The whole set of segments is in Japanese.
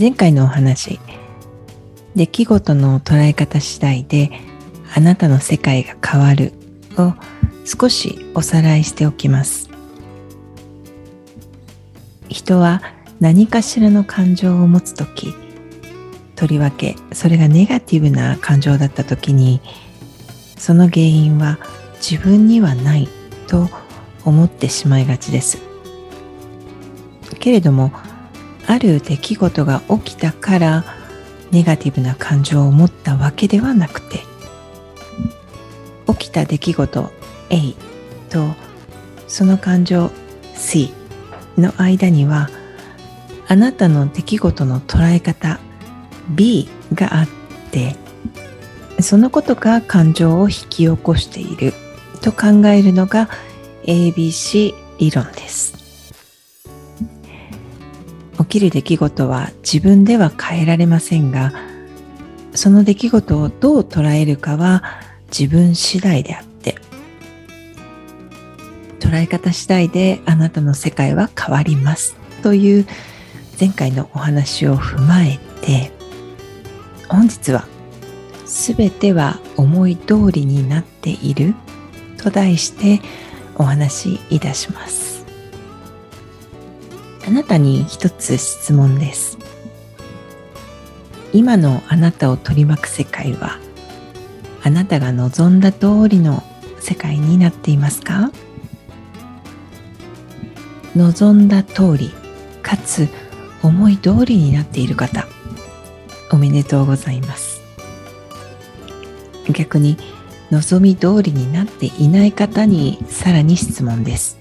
前回のお話出来事の捉え方次第であなたの世界が変わるを少しおさらいしておきます。人は何かしらの感情を持つ時とりわけそれがネガティブな感情だった時にその原因は自分にはないと思ってしまいがちです。けれどもある出来事が起きたからネガティブな感情を持ったわけではなくて起きた出来事 A とその感情 C の間にはあなたの出来事の捉え方 B があってそのことが感情を引き起こしていると考えるのが ABC 理論です。きる出来事は自分では変えられませんがその出来事をどう捉えるかは自分次第であって捉え方次第であなたの世界は変わりますという前回のお話を踏まえて本日は「すべては思い通りになっている」と題してお話しいたします。あなたに一つ質問です。今のあなたを取り巻く世界はあなたが望んだ通りの世界になっていますか？望んだ通りかつ思い通りになっている方おめでとうございます。逆に望み通りになっていない方にさらに質問です。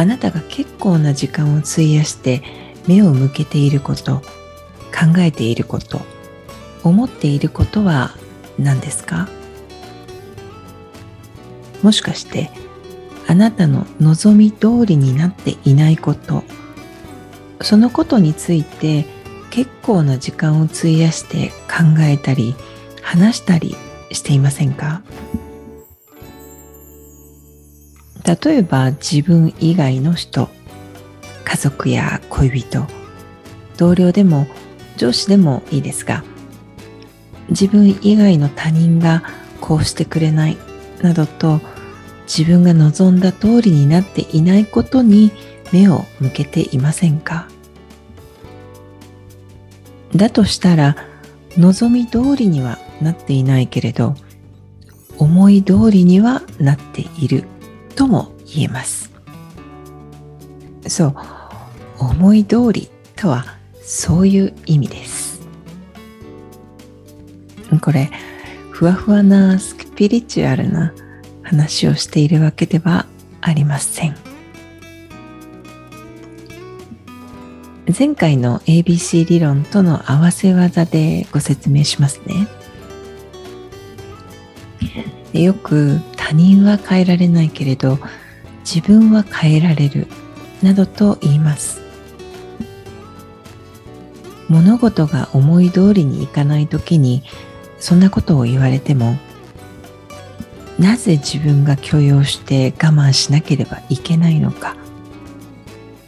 あなたが結構な時間を費やして目を向けていること考えていること思っていることは何ですか？もしかしてあなたの望み通りになっていないことそのことについて結構な時間を費やして考えたり話したりしていませんか？例えば自分以外の人家族や恋人同僚でも上司でもいいですが自分以外の他人がこうしてくれないなどと自分が望んだ通りになっていないことに目を向けていませんか？だとしたら望み通りにはなっていないけれど思い通りにはなっている。とも言えます。そう思い通りとはそういう意味です。これふわふわなスピリチュアルな話をしているわけではありません。前回の ABC 理論との合わせ技でご説明しますね。よく他人は変えられないけれど自分は変えられるなどと言います。物事が思い通りにいかない時にそんなことを言われてもなぜ自分が許容して我慢しなければいけないのか。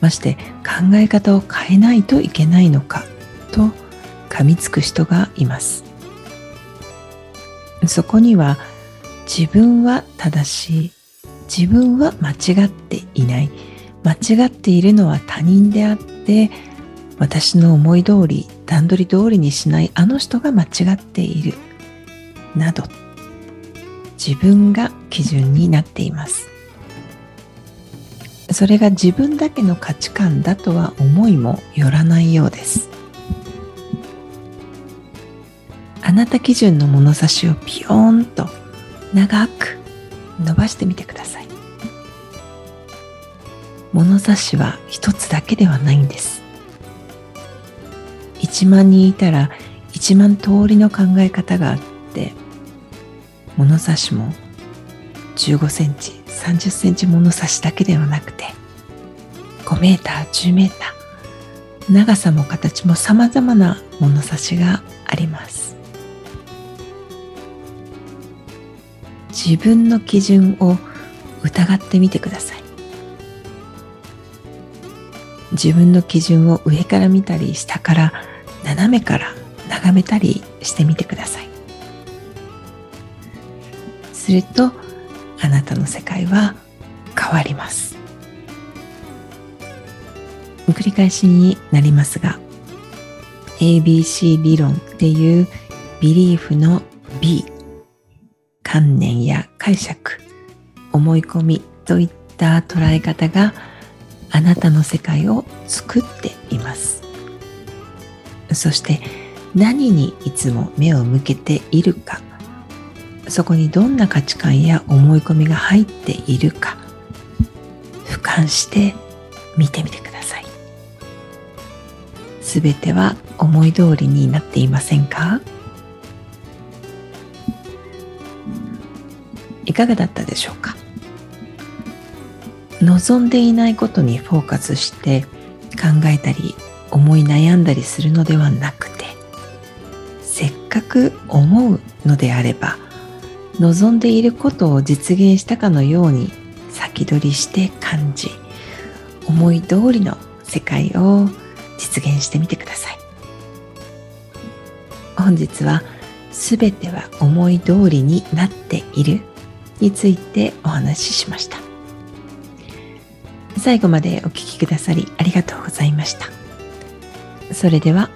まして考え方を変えないといけないのかと噛みつく人がいます。そこには自分は正しい。自分は間違っていない。間違っているのは他人であって私の思い通り段取り通りにしない。あの人が間違っている。など。自分が基準になっています。それが自分だけの価値観だとは思いもよらないようです。あなた基準の物差しをピヨーンと長く伸ばしてみてください。物差しは一つだけではないんです。1万人いたら1万通りの考え方があって物差しも15センチ30センチ物差しだけではなくて5メーター10メーター長さも形も様々な物差しがあります。自分の基準を疑ってみてください。自分の基準を上から見たり下から斜めから眺めたりしてみてください。するとあなたの世界は変わります。繰り返しになりますが ABC 理論っていうビリーフの B 観念や解釈思い込みといった捉え方があなたの世界を作っています。そして何にいつも目を向けているか。そこにどんな価値観や思い込みが入っているか。俯瞰して見てみてください。すべては思い通りになっていませんか？いかがだったでしょうか？望んでいないことにフォーカスして考えたり思い悩んだりするのではなくてせっかく思うのであれば望んでいることを実現したかのように先取りして感じ思い通りの世界を実現してみてください。本日は全ては思い通りになっているについてお話ししました。最後までお聴きくださりありがとうございました。それでは